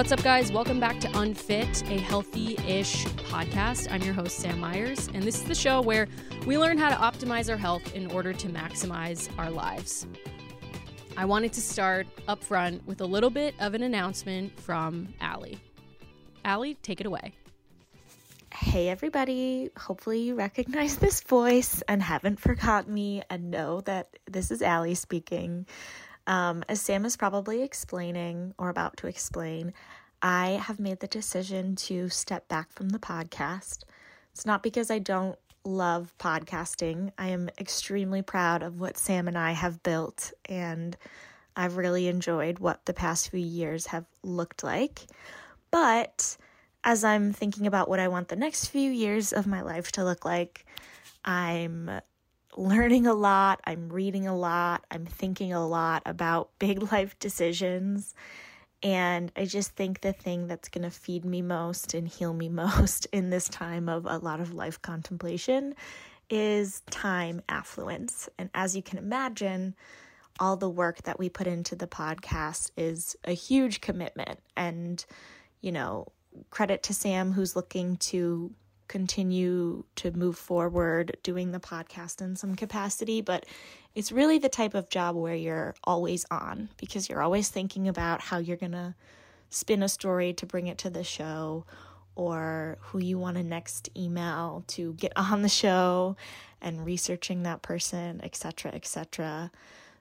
What's up, guys? Welcome back to Unfit, a healthy ish podcast. I'm your host, Sam Myers, and this is the show where we learn how to optimize our health in order to maximize our lives. I wanted to start up front with a little bit of an announcement from Ali. Ali, take it away. Hey, everybody. Hopefully, you recognize this voice and haven't forgotten me and know that this is Ali speaking. Um, as Sam is probably explaining or about to explain, I have made the decision to step back from the podcast. It's not because I don't love podcasting. I am extremely proud of what Sam and I have built, and I've really enjoyed what the past few years have looked like. But as I'm thinking about what I want the next few years of my life to look like, I'm learning a lot, I'm reading a lot, I'm thinking a lot about big life decisions. And I just think the thing that's going to feed me most and heal me most in this time of a lot of life contemplation is time affluence. And as you can imagine, all the work that we put into the podcast is a huge commitment. And, you know, credit to Sam, who's looking to continue to move forward doing the podcast in some capacity, but it's really the type of job where you're always on because you're always thinking about how you're going to spin a story to bring it to the show or who you want to next email to get on the show and researching that person, etc., etc.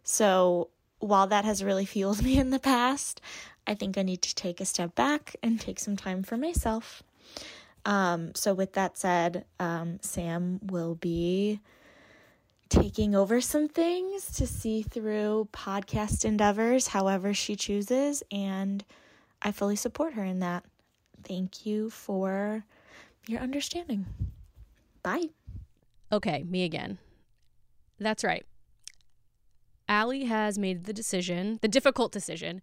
So, while that has really fueled me in the past, I think I need to take a step back and take some time for myself. Um, so, with that said, um, Sam will be taking over some things to see through podcast endeavors however she chooses, and I fully support her in that. Thank you for your understanding. Bye. Okay, me again. That's right. Ali has made the decision, the difficult decision,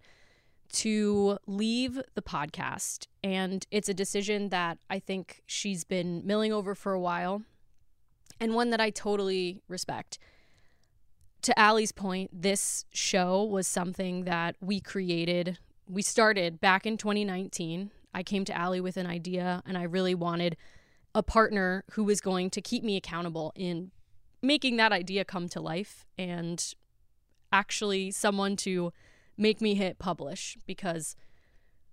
to leave the podcast. And it's a decision that I think she's been milling over for a while and one that I totally respect. To Ali's point, this show was something that we created. We started back in 2019. I came to Ali with an idea, and I really wanted a partner who was going to keep me accountable in making that idea come to life and actually someone to make me hit publish because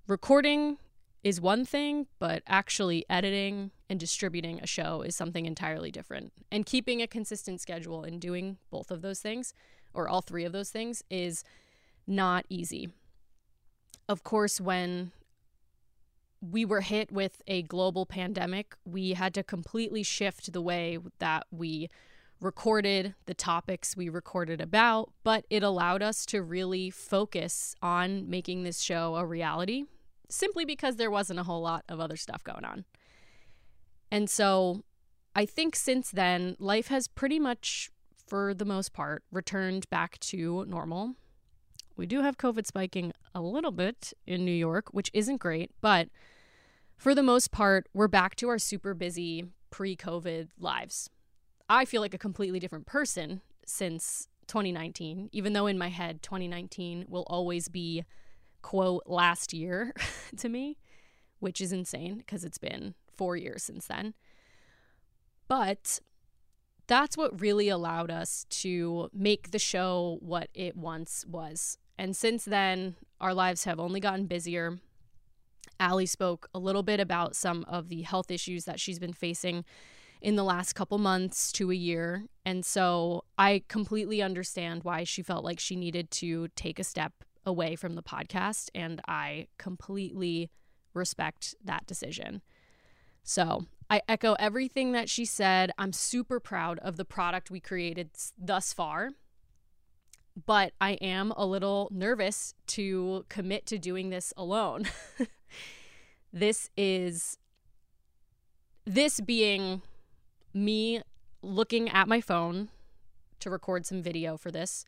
recording is one thing, but actually editing and distributing a show is something entirely different. And keeping a consistent schedule and doing both of those things, or all three of those things, is not easy. Of course, when we were hit with a global pandemic, we had to completely shift the way that we recorded the topics we recorded about, but it allowed us to really focus on making this show a reality simply because there wasn't a whole lot of other stuff going on. And so I think since then, life has pretty much, for the most part, returned back to normal. We do have COVID spiking a little bit in New York, which isn't great, but for the most part, we're back to our super busy pre COVID lives. I feel like a completely different person since 2019, even though in my head, 2019 will always be, quote, last year to me, which is insane because it's been four years since then. But that's what really allowed us to make the show what it once was. And since then, our lives have only gotten busier. Ali spoke a little bit about some of the health issues that she's been facing in the last couple months to a year. And so I completely understand why she felt like she needed to take a step away from the podcast. And I completely respect that decision. So I echo everything that she said. I'm super proud of the product we created thus far. But I am a little nervous to commit to doing this alone. this is this being me looking at my phone to record some video for this.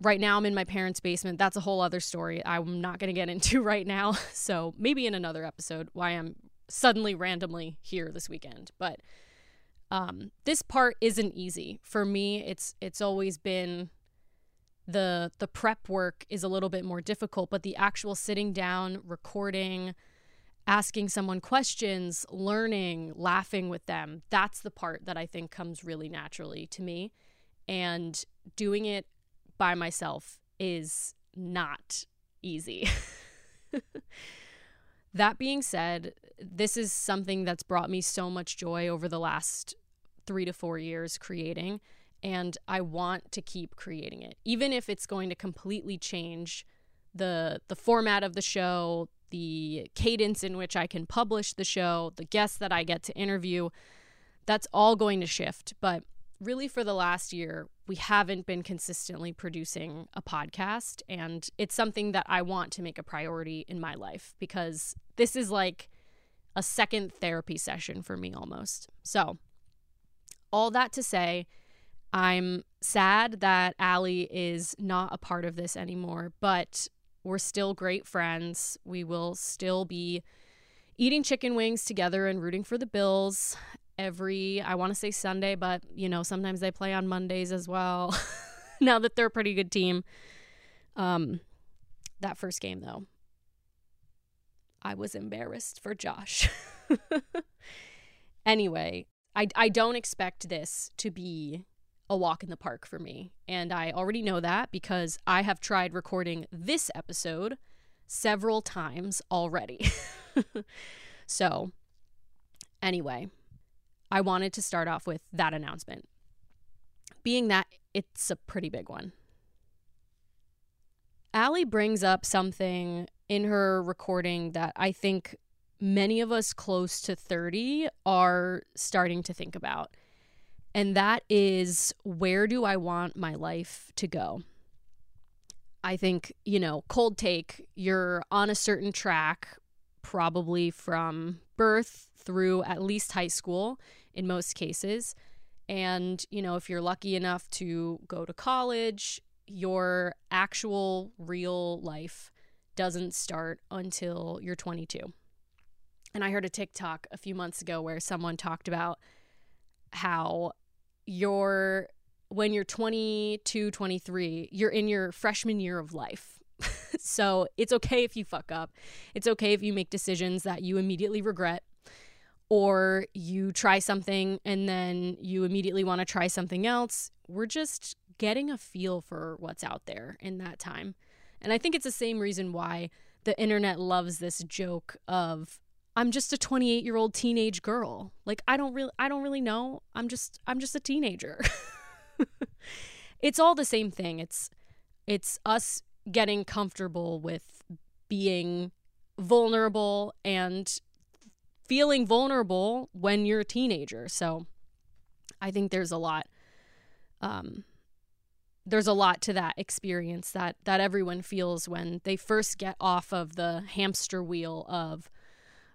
Right now, I'm in my parents' basement. That's a whole other story I'm not going to get into right now. So, maybe in another episode, why I'm suddenly randomly here this weekend. But um, this part isn't easy for me. It's it's always been the the prep work is a little bit more difficult, but the actual sitting down, recording, asking someone questions, learning, laughing with them, that's the part that I think comes really naturally to me. And doing it by myself is not easy. that being said, this is something that's brought me so much joy over the last three to four years creating and I want to keep creating it, even if it's going to completely change the the format of the show, the cadence in which I can publish the show, the guests that I get to interview. That's all going to shift, but really for the last year, we haven't been consistently producing a podcast and it's something that I want to make a priority in my life because this is like a second therapy session for me almost. So, all that to say, I'm sad that Ali is not a part of this anymore, but we're still great friends. We will still be eating chicken wings together and rooting for the Bills every, I want to say Sunday, but you know, sometimes they play on Mondays as well. now that they're a pretty good team. Um, that first game, though, I was embarrassed for Josh. anyway, I, I don't expect this to be a walk in the park for me. And I already know that because I have tried recording this episode several times already. so, anyway, I wanted to start off with that announcement, being that it's a pretty big one. Ali brings up something in her recording that I think many of us close to 30 are starting to think about and that is where do I want my life to go? I think, you know, cold take, you're on a certain track, probably from birth through at least high school in most cases. And, you know, if you're lucky enough to go to college, your actual real life doesn't start until you're 22. And I heard a TikTok a few months ago where someone talked about how you're when you're 22, 23, you're in your freshman year of life. so it's okay if you fuck up. It's okay if you make decisions that you immediately regret or you try something and then you immediately want to try something else. We're just getting a feel for what's out there in that time. And I think it's the same reason why the internet loves this joke of I'm just a 28 year old teenage girl. Like I don't really I don't really know. I'm just I'm just a teenager. it's all the same thing. It's it's us getting comfortable with being vulnerable and feeling vulnerable when you're a teenager. So I think there's a lot um there's a lot to that experience that that everyone feels when they first get off of the hamster wheel of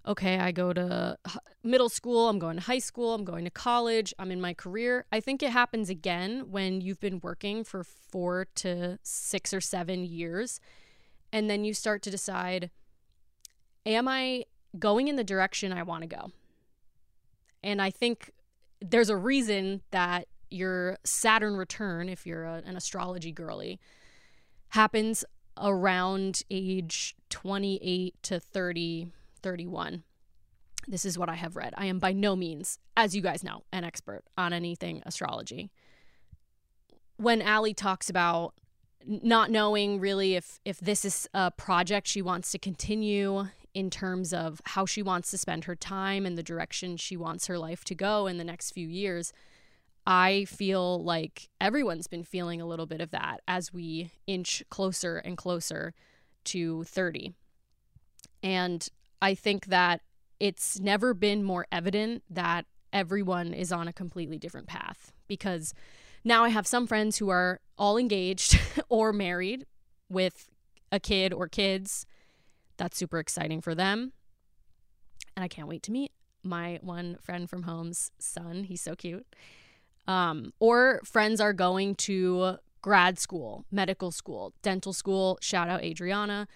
okay, I go to middle school, I'm going to high school, I'm going to college, I'm in my career. I think it happens again when you've been working for four to six or seven years. And then you start to decide, am I going in the direction I want to go? And I think there's a reason that your Saturn return, if you're a, an astrology girly, happens around age 28 to 30 31. This is what I have read. I am by no means, as you guys know, an expert on anything astrology. When Ali talks about not knowing really if if this is a project she wants to continue in terms of how she wants to spend her time and the direction she wants her life to go in the next few years, I feel like everyone's been feeling a little bit of that as we inch closer and closer to 30. And I think that it's never been more evident that everyone is on a completely different path because now I have some friends who are all engaged or married with a kid or kids. That's super exciting for them. And I can't wait to meet my one friend from home's son. He's so cute. Um, or friends are going to grad school, medical school, dental school. Shout out Adriana.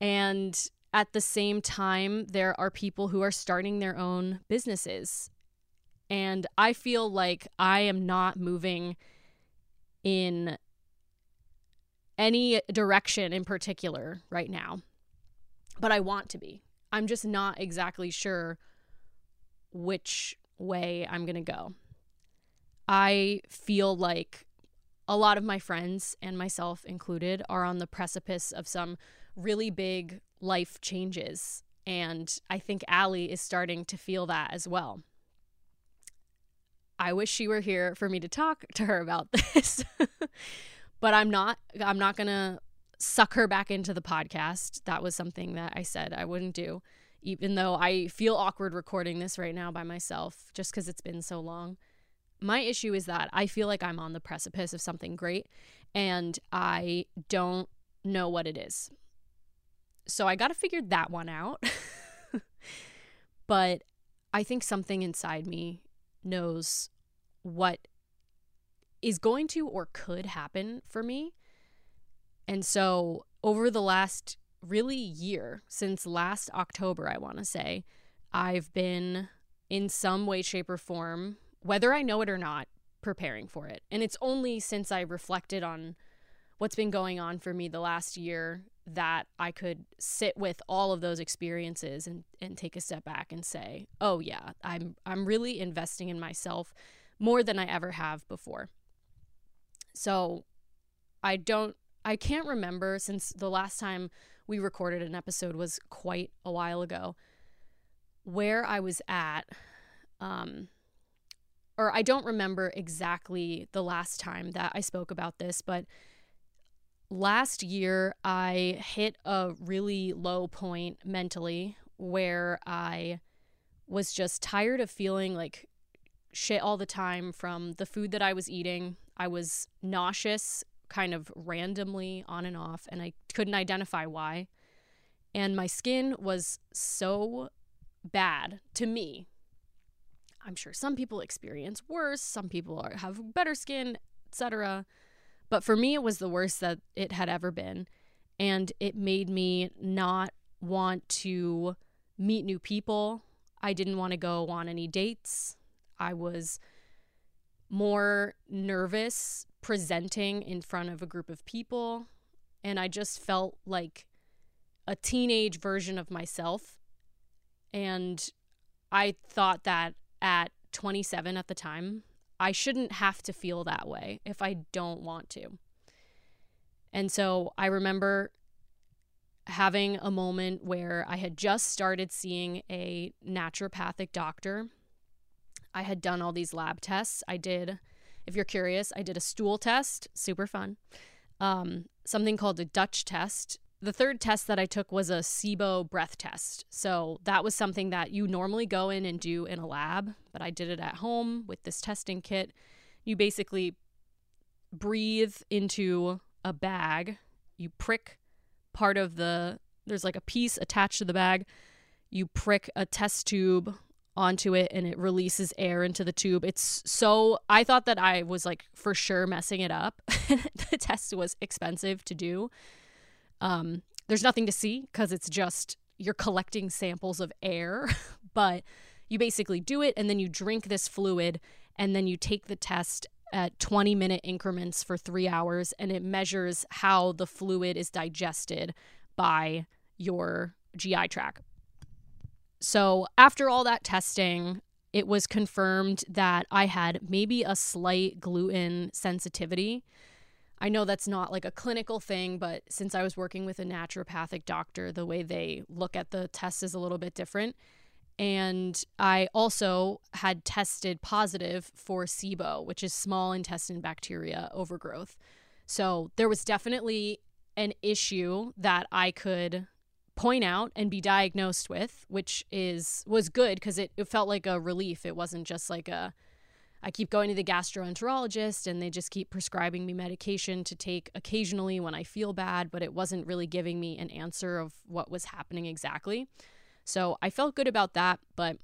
And at the same time, there are people who are starting their own businesses. And I feel like I am not moving in any direction in particular right now, but I want to be. I'm just not exactly sure which way I'm going to go. I feel like a lot of my friends and myself included are on the precipice of some really big life changes. And I think Ali is starting to feel that as well. I wish she were here for me to talk to her about this. but I'm not I'm not going to suck her back into the podcast. That was something that I said I wouldn't do even though I feel awkward recording this right now by myself just cuz it's been so long. My issue is that I feel like I'm on the precipice of something great and I don't know what it is. So I got to figure that one out. but I think something inside me knows what is going to or could happen for me. And so over the last really year, since last October, I want to say, I've been in some way, shape, or form whether I know it or not, preparing for it. And it's only since I reflected on what's been going on for me the last year that I could sit with all of those experiences and, and take a step back and say, oh yeah, I'm I'm really investing in myself more than I ever have before. So I don't I can't remember since the last time we recorded an episode was quite a while ago where I was at um or I don't remember exactly the last time that I spoke about this, but last year I hit a really low point mentally where I was just tired of feeling like shit all the time from the food that I was eating. I was nauseous kind of randomly on and off, and I couldn't identify why. And my skin was so bad to me I'm sure some people experience worse, some people are, have better skin, etc. But for me, it was the worst that it had ever been. And it made me not want to meet new people. I didn't want to go on any dates. I was more nervous presenting in front of a group of people. And I just felt like a teenage version of myself. And I thought that at 27 at the time, I shouldn't have to feel that way if I don't want to. And so I remember having a moment where I had just started seeing a naturopathic doctor. I had done all these lab tests. I did, if you're curious, I did a stool test, super fun. Um, something called a Dutch test, the third test that I took was a SIBO breath test. So that was something that you normally go in and do in a lab, but I did it at home with this testing kit. You basically breathe into a bag, you prick part of the, there's like a piece attached to the bag. You prick a test tube onto it and it releases air into the tube. It's so I thought that I was like for sure messing it up. the test was expensive to do. Um, there's nothing to see because it's just you're collecting samples of air, but you basically do it and then you drink this fluid and then you take the test at 20 minute increments for three hours and it measures how the fluid is digested by your GI tract. So, after all that testing, it was confirmed that I had maybe a slight gluten sensitivity. I know that's not like a clinical thing, but since I was working with a naturopathic doctor, the way they look at the test is a little bit different. And I also had tested positive for SIBO, which is small intestine bacteria overgrowth. So there was definitely an issue that I could point out and be diagnosed with, which is was good because it, it felt like a relief. It wasn't just like a I keep going to the gastroenterologist and they just keep prescribing me medication to take occasionally when I feel bad, but it wasn't really giving me an answer of what was happening exactly. So I felt good about that, but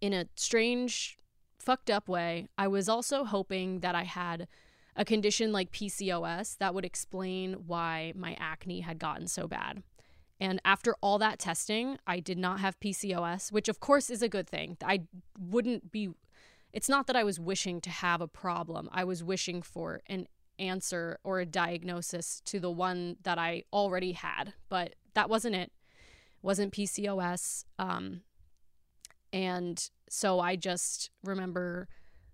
in a strange, fucked up way, I was also hoping that I had a condition like PCOS that would explain why my acne had gotten so bad. And after all that testing, I did not have PCOS, which of course is a good thing. I wouldn't be it's not that I was wishing to have a problem. I was wishing for an answer or a diagnosis to the one that I already had, but that wasn't it. it wasn't PCOS. Um, and so I just remember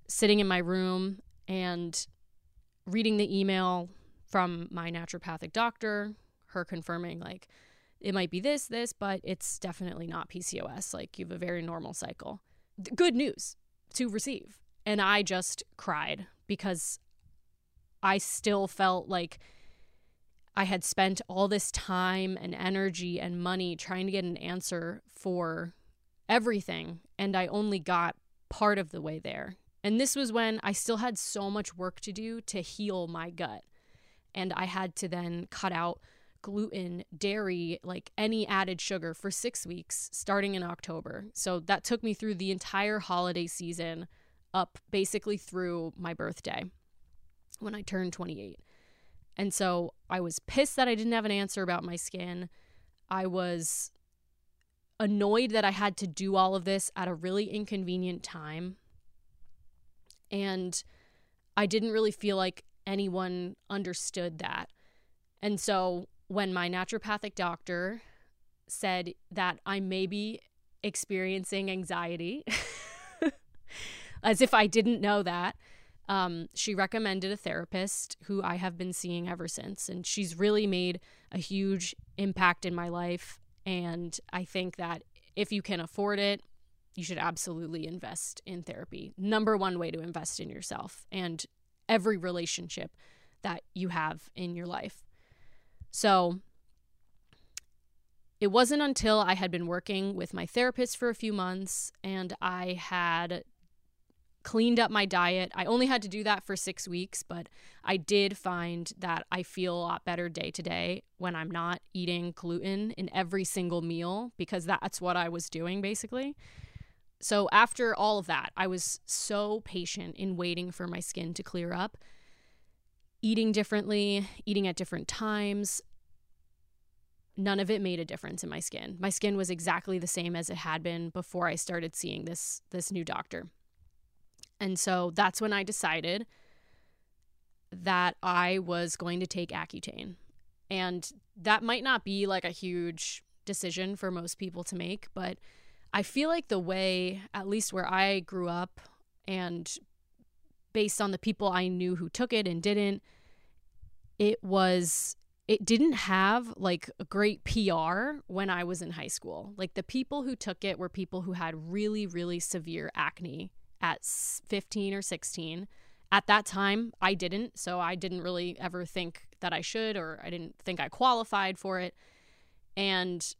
sitting in my room and reading the email from my naturopathic doctor, her confirming, like, it might be this, this, but it's definitely not PCOS. Like, you have a very normal cycle. Good news to receive. And I just cried because I still felt like I had spent all this time and energy and money trying to get an answer for everything, and I only got part of the way there. And this was when I still had so much work to do to heal my gut. And I had to then cut out gluten, dairy, like any added sugar for six weeks starting in October. So that took me through the entire holiday season up basically through my birthday when I turned 28. And so I was pissed that I didn't have an answer about my skin. I was annoyed that I had to do all of this at a really inconvenient time. And I didn't really feel like anyone understood that. And so when my naturopathic doctor said that I may be experiencing anxiety, as if I didn't know that, um, she recommended a therapist who I have been seeing ever since. And she's really made a huge impact in my life. And I think that if you can afford it, you should absolutely invest in therapy. Number one way to invest in yourself and every relationship that you have in your life. So it wasn't until I had been working with my therapist for a few months and I had cleaned up my diet. I only had to do that for six weeks, but I did find that I feel a lot better day to day when I'm not eating gluten in every single meal because that's what I was doing basically. So, after all of that, I was so patient in waiting for my skin to clear up eating differently, eating at different times, none of it made a difference in my skin. My skin was exactly the same as it had been before I started seeing this this new doctor. And so that's when I decided that I was going to take Accutane. And that might not be like a huge decision for most people to make, but I feel like the way, at least where I grew up and based on the people I knew who took it and didn't, it was it didn't have like a great PR when I was in high school. Like the people who took it were people who had really really severe acne at 15 or 16. At that time, I didn't, so I didn't really ever think that I should or I didn't think I qualified for it. And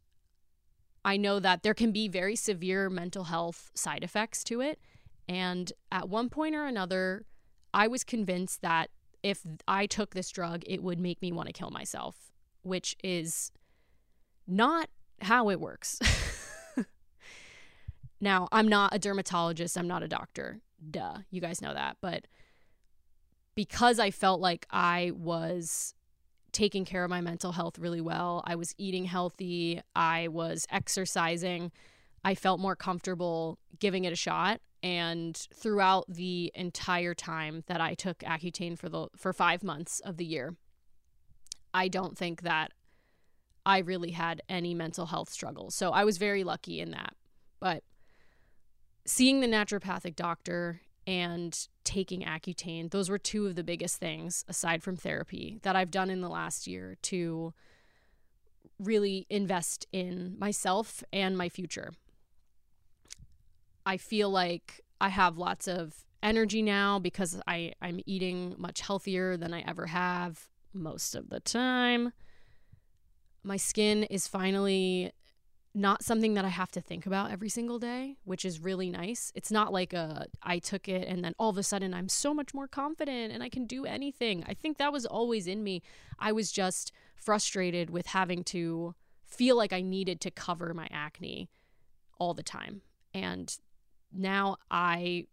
I know that there can be very severe mental health side effects to it. And at one point or another, I was convinced that if I took this drug, it would make me want to kill myself, which is not how it works. now, I'm not a dermatologist, I'm not a doctor. Duh, you guys know that. But because I felt like I was taking care of my mental health really well, I was eating healthy, I was exercising, I felt more comfortable giving it a shot and throughout the entire time that I took Accutane for the for 5 months of the year I don't think that I really had any mental health struggles. So I was very lucky in that. But seeing the naturopathic doctor and taking Accutane, those were two of the biggest things aside from therapy that I've done in the last year to really invest in myself and my future. I feel like I have lots of energy now because I, I'm eating much healthier than I ever have most of the time. My skin is finally not something that I have to think about every single day, which is really nice. It's not like a I took it and then all of a sudden I'm so much more confident and I can do anything. I think that was always in me. I was just frustrated with having to feel like I needed to cover my acne all the time. And now I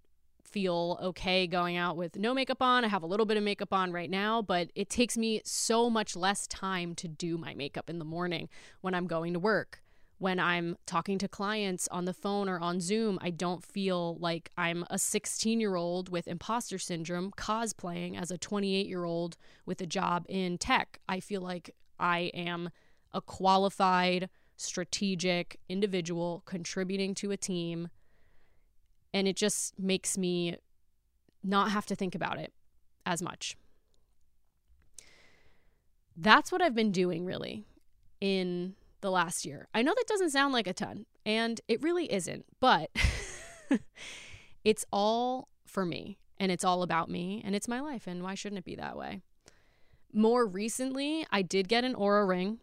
feel okay going out with no makeup on. I have a little bit of makeup on right now, but it takes me so much less time to do my makeup in the morning when I'm going to work, When I'm talking to clients on the phone or on Zoom, I don't feel like I'm a 16 year old with imposter syndrome cosplaying as a 28 year old with a job in tech. I feel like I am a qualified, strategic individual contributing to a team. And it just makes me not have to think about it as much. That's what I've been doing really in the last year. I know that doesn't sound like a ton, and it really isn't, but it's all for me and it's all about me and it's my life. And why shouldn't it be that way? More recently, I did get an Oura ring,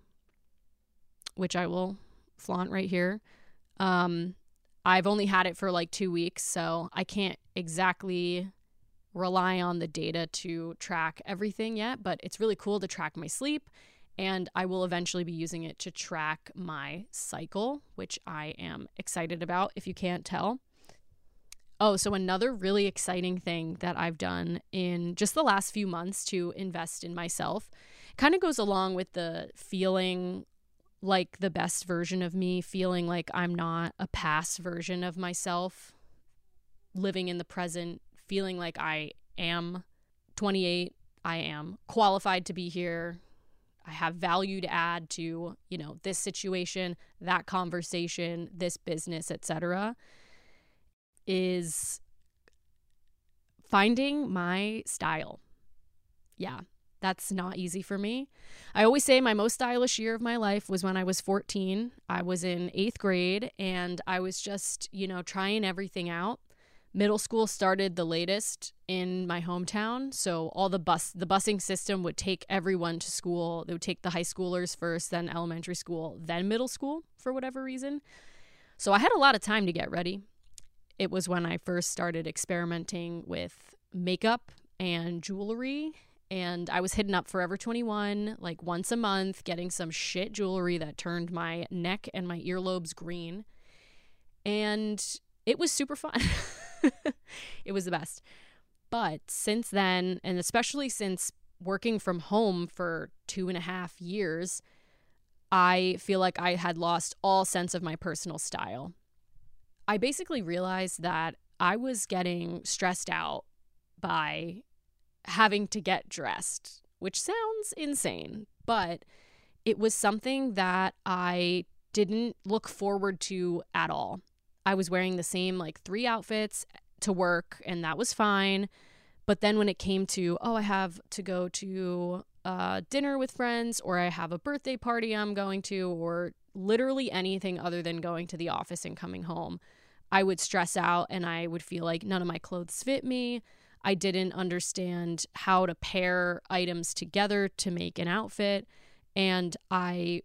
which I will flaunt right here. Um, I've only had it for like two weeks, so I can't exactly rely on the data to track everything yet, but it's really cool to track my sleep. And I will eventually be using it to track my cycle, which I am excited about if you can't tell. Oh, so another really exciting thing that I've done in just the last few months to invest in myself kind of goes along with the feeling like the best version of me, feeling like I'm not a past version of myself, living in the present, feeling like I am 28, I am qualified to be here. I have value to add to, you know, this situation, that conversation, this business, etc. is finding my style. Yeah, that's not easy for me. I always say my most stylish year of my life was when I was 14. I was in 8th grade and I was just, you know, trying everything out middle school started the latest in my hometown so all the bus the busing system would take everyone to school they would take the high schoolers first then elementary school then middle school for whatever reason so i had a lot of time to get ready it was when i first started experimenting with makeup and jewelry and i was hitting up forever 21 like once a month getting some shit jewelry that turned my neck and my earlobes green and it was super fun it was the best. But since then, and especially since working from home for two and a half years, I feel like I had lost all sense of my personal style. I basically realized that I was getting stressed out by having to get dressed, which sounds insane, but it was something that I didn't look forward to at all. I was wearing the same like three outfits to work, and that was fine. But then when it came to, oh, I have to go to uh, dinner with friends, or I have a birthday party I'm going to, or literally anything other than going to the office and coming home, I would stress out and I would feel like none of my clothes fit me. I didn't understand how to pair items together to make an outfit. And I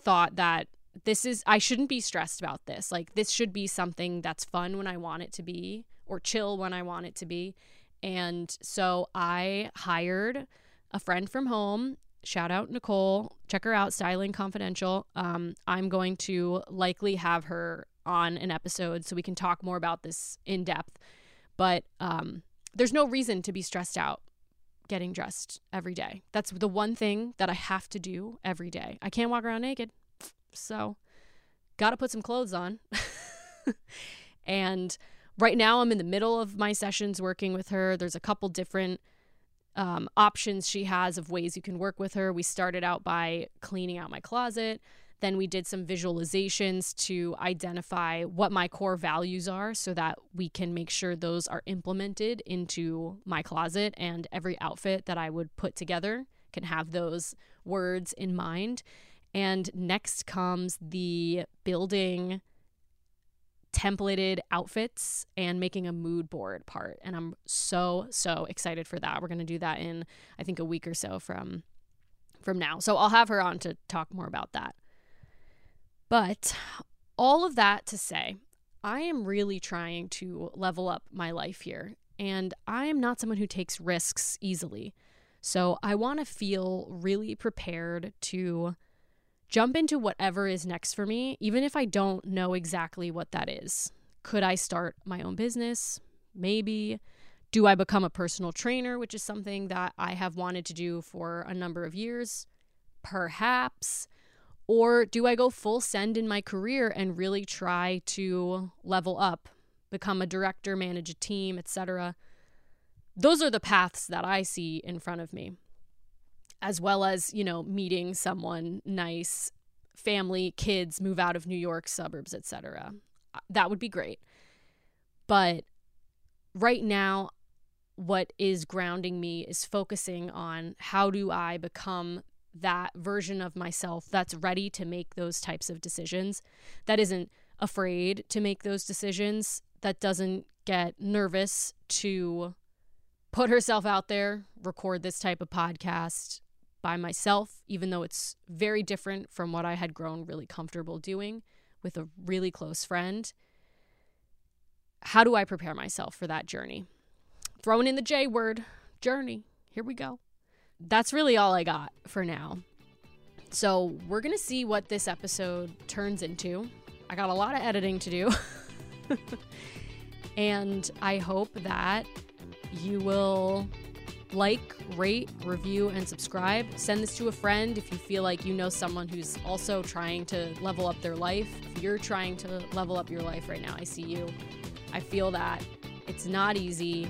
thought that this is I shouldn't be stressed about this. Like this should be something that's fun when I want it to be or chill when I want it to be. And so I hired a friend from home. Shout out Nicole. Check her out, Styling Confidential. Um, I'm going to likely have her on an episode so we can talk more about this in depth. But um, there's no reason to be stressed out getting dressed every day. That's the one thing that I have to do every day. I can't walk around naked. So, got to put some clothes on. and right now, I'm in the middle of my sessions working with her. There's a couple different um, options she has of ways you can work with her. We started out by cleaning out my closet. Then we did some visualizations to identify what my core values are so that we can make sure those are implemented into my closet and every outfit that I would put together can have those words in mind. And next comes the building templated outfits and making a mood board part. And I'm so, so excited for that. We're going to do that in, I think, a week or so from from now. So I'll have her on to talk more about that. But all of that to say, I am really trying to level up my life here. And I am not someone who takes risks easily. So I want to feel really prepared to jump into whatever is next for me, even if I don't know exactly what that is. Could I start my own business? Maybe. Do I become a personal trainer, which is something that I have wanted to do for a number of years? Perhaps. Or do I go full send in my career and really try to level up, become a director, manage a team, etc.? Those are the paths that I see in front of me. As well as, you know, meeting someone nice, family, kids, move out of New York suburbs, etc. Uh, that would be great. But right now what is grounding me is focusing on how do I become that version of myself that's ready to make those types of decisions, that isn't afraid to make those decisions, that doesn't get nervous to put herself out there, record this type of podcast by myself, even though it's very different from what I had grown really comfortable doing with a really close friend. How do I prepare myself for that journey? Throwing in the J word, journey. Here we go that's really all I got for now. So we're going to see what this episode turns into. I got a lot of editing to do. and I hope that you will like, rate, review, and subscribe. Send this to a friend if you feel like you know someone who's also trying to level up their life. If you're trying to level up your life right now, I see you. I feel that it's not easy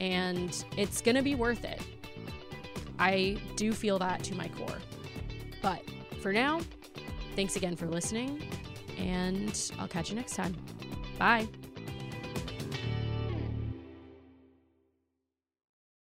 and it's going to be worth it. I do feel that to my core. But for now, thanks again for listening, and I'll catch you next time. Bye.